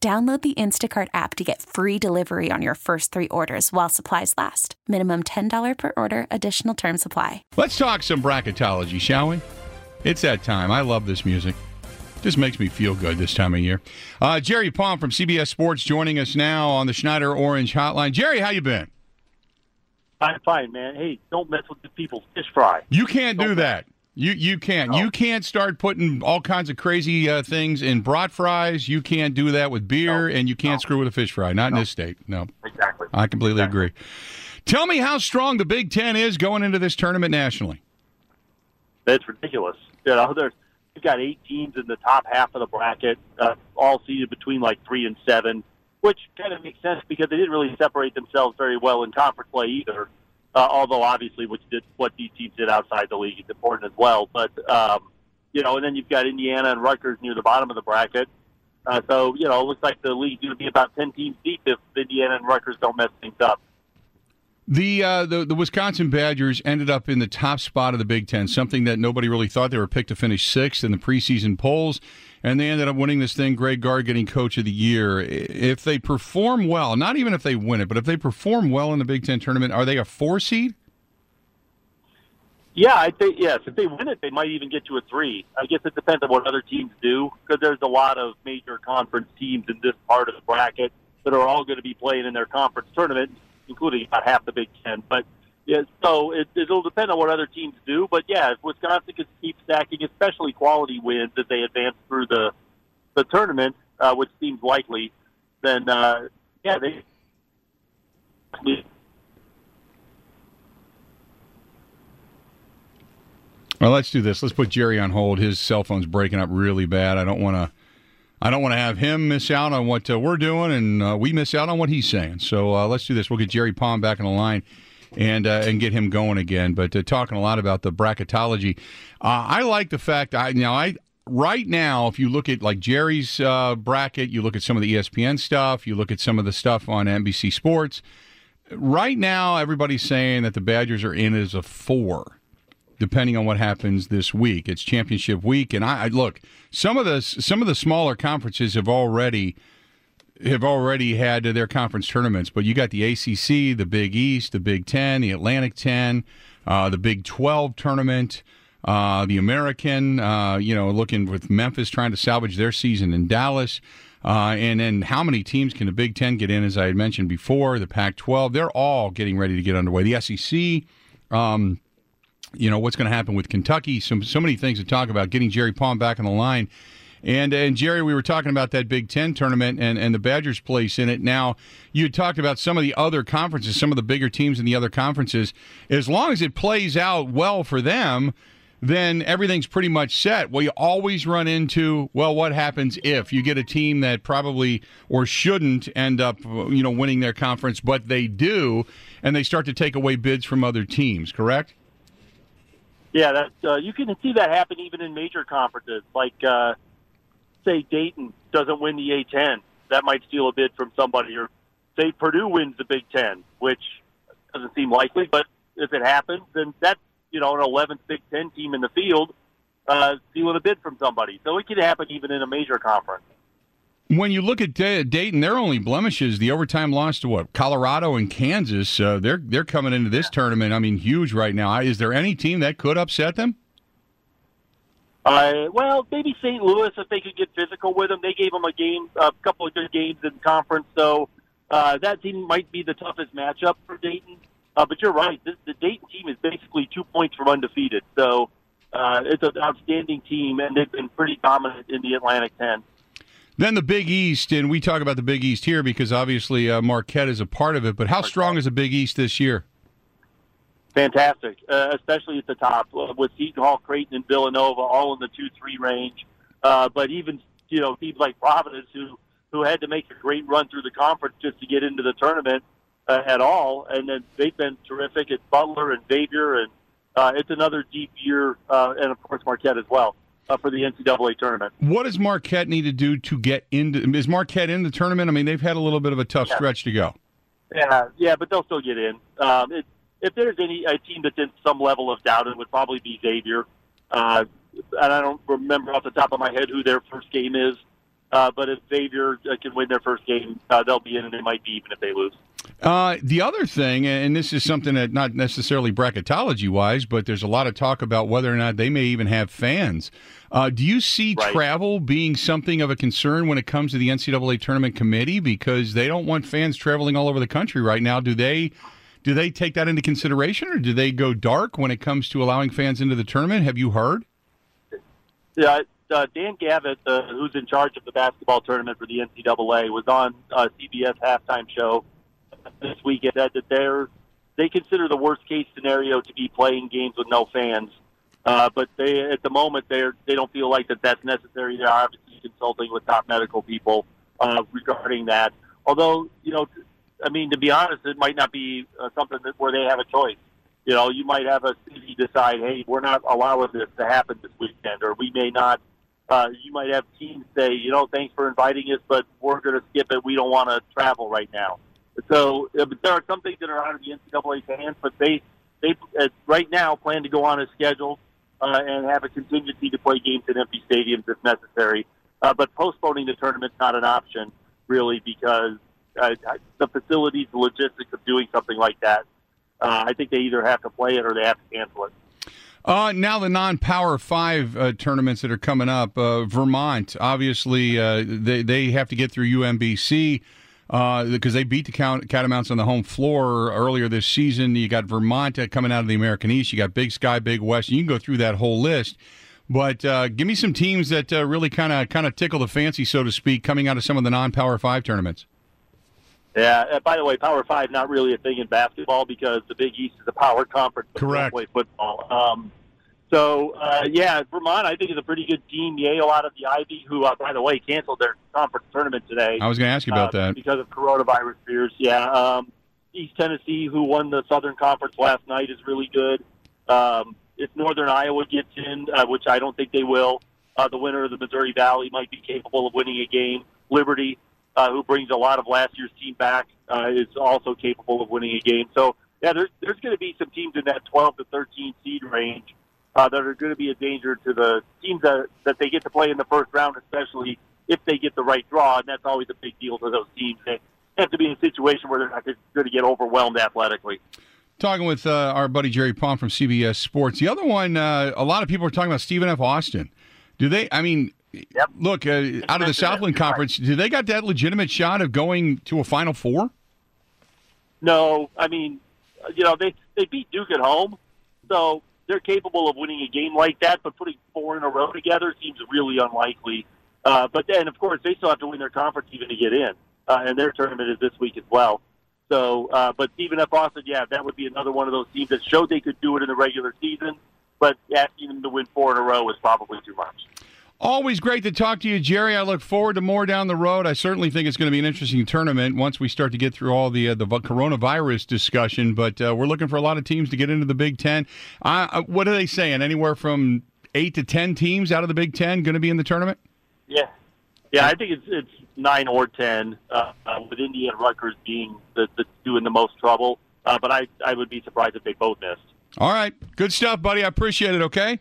Download the Instacart app to get free delivery on your first three orders while supplies last. Minimum $10 per order, additional term supply. Let's talk some bracketology, shall we? It's that time. I love this music. Just makes me feel good this time of year. Uh, Jerry Palm from CBS Sports joining us now on the Schneider Orange Hotline. Jerry, how you been? I'm fine, man. Hey, don't mess with the people's fish fry. You can't do that. You you can't. No. You can't start putting all kinds of crazy uh, things in brat fries. You can't do that with beer, No. and you can't No. screw with a fish fry. Not in this state. No, Exactly. I completely Exactly. agree. Tell me how strong the Big Ten is going into this tournament nationally. That's ridiculous. You know, there's you've got eight teams in the top half of the bracket, uh, all seeded between like three and seven, which kind of makes sense because they didn't really separate themselves very well in conference play either. Uh, although obviously, what did what these teams did outside the league is important as well. But um, you know, and then you've got Indiana and Rutgers near the bottom of the bracket. Uh, so you know, it looks like the league's going to be about ten teams deep if Indiana and Rutgers don't mess things up. The, uh, the the Wisconsin Badgers ended up in the top spot of the Big Ten, something that nobody really thought they were picked to finish sixth in the preseason polls, and they ended up winning this thing. Greg Gard getting Coach of the Year. If they perform well, not even if they win it, but if they perform well in the Big Ten tournament, are they a four seed? Yeah, I think yes. If they win it, they might even get to a three. I guess it depends on what other teams do because there's a lot of major conference teams in this part of the bracket that are all going to be playing in their conference tournament, including about half the Big Ten. But yeah, so it, it'll depend on what other teams do. But yeah, if Wisconsin can keep stacking, especially quality wins as they advance through the the tournament, uh, which seems likely, then uh, yeah, they. Well, let's do this. Let's put Jerry on hold. His cell phone's breaking up really bad. I don't want to. I don't want to have him miss out on what uh, we're doing, and uh, we miss out on what he's saying. So uh, let's do this. We'll get Jerry Palm back on the line and uh, and get him going again. But uh, talking a lot about the bracketology, uh, I like the fact. I now I right now, if you look at like Jerry's uh, bracket, you look at some of the ESPN stuff, you look at some of the stuff on NBC Sports. Right now, everybody's saying that the Badgers are in as a four depending on what happens this week. It's championship week, and I, I look some of the some of the smaller conferences have already have already had their conference tournaments, but you got the ACC, the Big East, the Big Ten, the Atlantic Ten, uh, the Big Twelve tournament. Uh, the American, uh, you know, looking with Memphis trying to salvage their season in Dallas. Uh, and then how many teams can the Big Ten get in, as I had mentioned before? The Pac 12, they're all getting ready to get underway. The SEC, um, you know what's going to happen with Kentucky. So so many things to talk about. Getting Jerry Palm back on the line, and and Jerry, we were talking about that Big Ten tournament and and the Badgers' place in it. Now you had talked about some of the other conferences, some of the bigger teams in the other conferences. As long as it plays out well for them. Then everything's pretty much set. Well, you always run into well, what happens if you get a team that probably or shouldn't end up, you know, winning their conference, but they do, and they start to take away bids from other teams. Correct? Yeah, that uh, you can see that happen even in major conferences. Like, uh, say Dayton doesn't win the A10, that might steal a bid from somebody, or say Purdue wins the Big Ten, which doesn't seem likely, but if it happens, then that's you know an 11th Big Ten team in the field uh, stealing a bid from somebody. So it could happen even in a major conference. When you look at Dayton, their only blemishes the overtime loss to what Colorado and Kansas. Uh, they're they're coming into this tournament. I mean, huge right now. Is there any team that could upset them? Uh, well, maybe St. Louis if they could get physical with them. They gave them a game, a couple of good games in conference, so uh, that team might be the toughest matchup for Dayton. Uh, but you're right. This, the Dayton team is basically two points from undefeated, so uh, it's an outstanding team, and they've been pretty dominant in the Atlantic 10. Then the Big East, and we talk about the Big East here because obviously uh, Marquette is a part of it. But how strong is the Big East this year? Fantastic, uh, especially at the top uh, with Seton Hall, Creighton, and Villanova all in the two-three range. Uh, but even you know teams like Providence, who who had to make a great run through the conference just to get into the tournament uh, at all, and then they've been terrific at Butler and Xavier, and uh, it's another deep year, and of course Marquette as well uh, for the NCAA tournament. What does Marquette need to do to get into? Is Marquette in the tournament? I mean, they've had a little bit of a tough yeah. stretch to go. Yeah, yeah, but they'll still get in. Um, it, if there's any a team that's in some level of doubt, it would probably be Xavier. Uh, and I don't remember off the top of my head who their first game is. Uh, but if Xavier uh, can win their first game, uh, they'll be in, and they might be even if they lose. Uh, the other thing, and this is something that not necessarily bracketology wise, but there's a lot of talk about whether or not they may even have fans. Uh, do you see right. travel being something of a concern when it comes to the NCAA tournament committee because they don't want fans traveling all over the country right now? Do they? Do they take that into consideration, or do they go dark when it comes to allowing fans into the tournament? Have you heard? Yeah, uh, Dan Gavitt, uh, who's in charge of the basketball tournament for the NCAA, was on uh, CBS halftime show this week and said that they're they consider the worst case scenario to be playing games with no fans. Uh, but they at the moment they're they don't feel like that that's necessary. They're obviously consulting with top medical people uh, regarding that. Although you know, I mean, to be honest, it might not be uh, something that where they have a choice. You know, you might have a city decide, hey, we're not allowing this to happen this weekend, or we may not. Uh, you might have teams say, you know, thanks for inviting us, but we're going to skip it. We don't want to travel right now. So uh, there are some things that are out of the NCAA's hands, but they they uh, right now plan to go on as scheduled uh, and have a contingency to play games in empty stadiums if necessary. Uh, but postponing the tournament's not an option really because uh, the facilities, the logistics of doing something like that. Uh, I think they either have to play it or they have to cancel it. Uh, now the non-power five uh, tournaments that are coming up. Uh, Vermont, obviously, uh, they they have to get through UMBC because uh, they beat the Catamounts on the home floor earlier this season. You got Vermont coming out of the American East. You got Big Sky, Big West. You can go through that whole list. But uh, give me some teams that uh, really kind of kind of tickle the fancy, so to speak, coming out of some of the non-power five tournaments. Yeah. Uh, by the way, Power Five not really a thing in basketball because the Big East is a power conference. Correct. Play football. Um, so uh, yeah, Vermont I think is a pretty good team. Yale out of the Ivy, who uh, by the way canceled their conference tournament today. I was going to ask you about uh, that because of coronavirus fears. Yeah, um, East Tennessee, who won the Southern Conference last night, is really good. Um, if Northern Iowa gets in, uh, which I don't think they will, uh, the winner of the Missouri Valley might be capable of winning a game. Liberty, uh, who brings a lot of last year's team back, uh, is also capable of winning a game. So yeah, there's there's going to be some teams in that 12 to 13 seed range uh, that are going to be a danger to the teams that, that they get to play in the first round, especially if they get the right draw. And that's always a big deal for those teams. They have to be in a situation where they're not going to get overwhelmed athletically. Talking with uh, our buddy Jerry Palm from CBS Sports. The other one, uh, a lot of people are talking about Stephen F. Austin. Do they? I mean, yep. look uh, out of the Southland Conference. Right. Do they got that legitimate shot of going to a Final Four? No, I mean, you know they they beat Duke at home, so they're capable of winning a game like that, but putting four in a row together seems really unlikely. Uh, but then, of course, they still have to win their conference even to get in, uh, and their tournament is this week as well. So, uh, but Stephen F. Austin, yeah, that would be another one of those teams that showed they could do it in the regular season, but asking them to win four in a row is probably too much. Always great to talk to you, Jerry. I look forward to more down the road. I certainly think it's going to be an interesting tournament once we start to get through all the uh, the coronavirus discussion. But uh, we're looking for a lot of teams to get into the Big Ten. Uh, what are they saying? Anywhere from eight to ten teams out of the Big Ten going to be in the tournament? Yeah, Yeah, I think it's it's nine or ten, uh, uh, with Indiana Rutgers being the, the two in the most trouble. Uh, but I I would be surprised if they both missed. All right, good stuff, buddy. I appreciate it. Okay.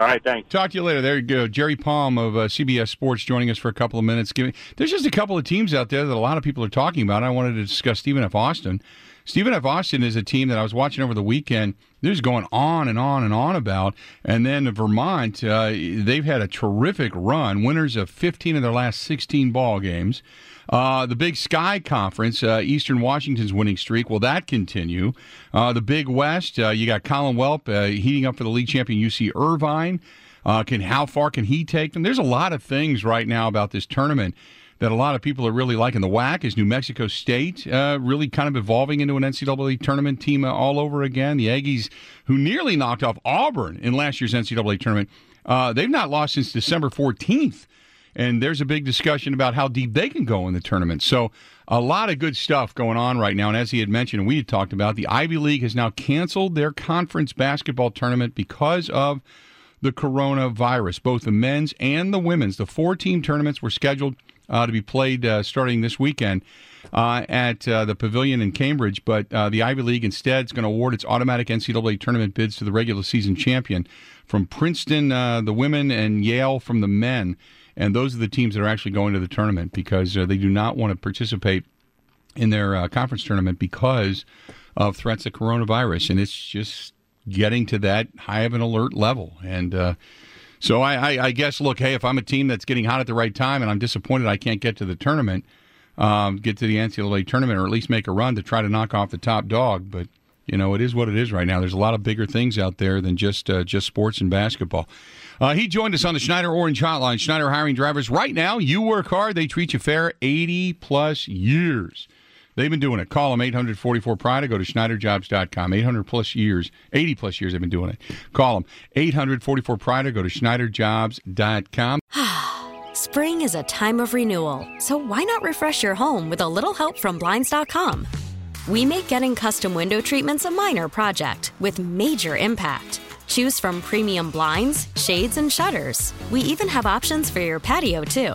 All right, thanks. Talk to you later. There you go. Jerry Palm of uh, CBS Sports joining us for a couple of minutes. Give me, there's just a couple of teams out there that a lot of people are talking about. I wanted to discuss Stephen F. Austin. Stephen F. Austin is a team that I was watching over the weekend. They're just going on and on and on about. And then Vermont, uh, they've had a terrific run, winners of 15 of their last 16 ball games. Uh, the Big Sky Conference, uh, Eastern Washington's winning streak, will that continue? Uh, the Big West, uh, you got Colin Welp uh, heating up for the league champion UC Irvine. Uh, can how far can he take them? There's a lot of things right now about this tournament that a lot of people are really liking. The WAC is New Mexico State, uh, really kind of evolving into an NCAA tournament team uh, all over again. The Aggies, who nearly knocked off Auburn in last year's NCAA tournament, uh, they've not lost since December 14th and there's a big discussion about how deep they can go in the tournament. So a lot of good stuff going on right now. And as he had mentioned, we had talked about, the Ivy League has now canceled their conference basketball tournament because of the coronavirus. Both the men's and the women's, the four-team tournaments were scheduled uh, to be played uh, starting this weekend. Uh, at uh, the Pavilion in Cambridge, but uh, the Ivy League instead is going to award its automatic NCAA tournament bids to the regular season champion from Princeton, uh, the women, and Yale from the men and those are the teams that are actually going to the tournament because they do not want to participate in their conference tournament because of threats of coronavirus, and it's just getting to that high of an alert level. And uh, so I, I, I, guess, look, hey, if I'm a team that's getting hot at the right time and I'm disappointed I can't get to the tournament, um, get to the NCAA tournament, or at least make a run to try to knock off the top dog, but you know, it is what it is right now. There's a lot of bigger things out there than just uh, just sports and basketball. Uh, he joined us on the Schneider Orange Hotline. Schneider hiring drivers right now. You work hard, they treat you fair. 80 plus years. They've been doing it. Call them 844 Pride or go to SchneiderJobs.com. 800 plus years, 80 plus years they've been doing it. Call them 844 Pride or go to SchneiderJobs.com. Spring is a time of renewal, so why not refresh your home with a little help from Blinds.com? We make getting custom window treatments a minor project with major impact. Choose from premium blinds, shades, and shutters. We even have options for your patio, too.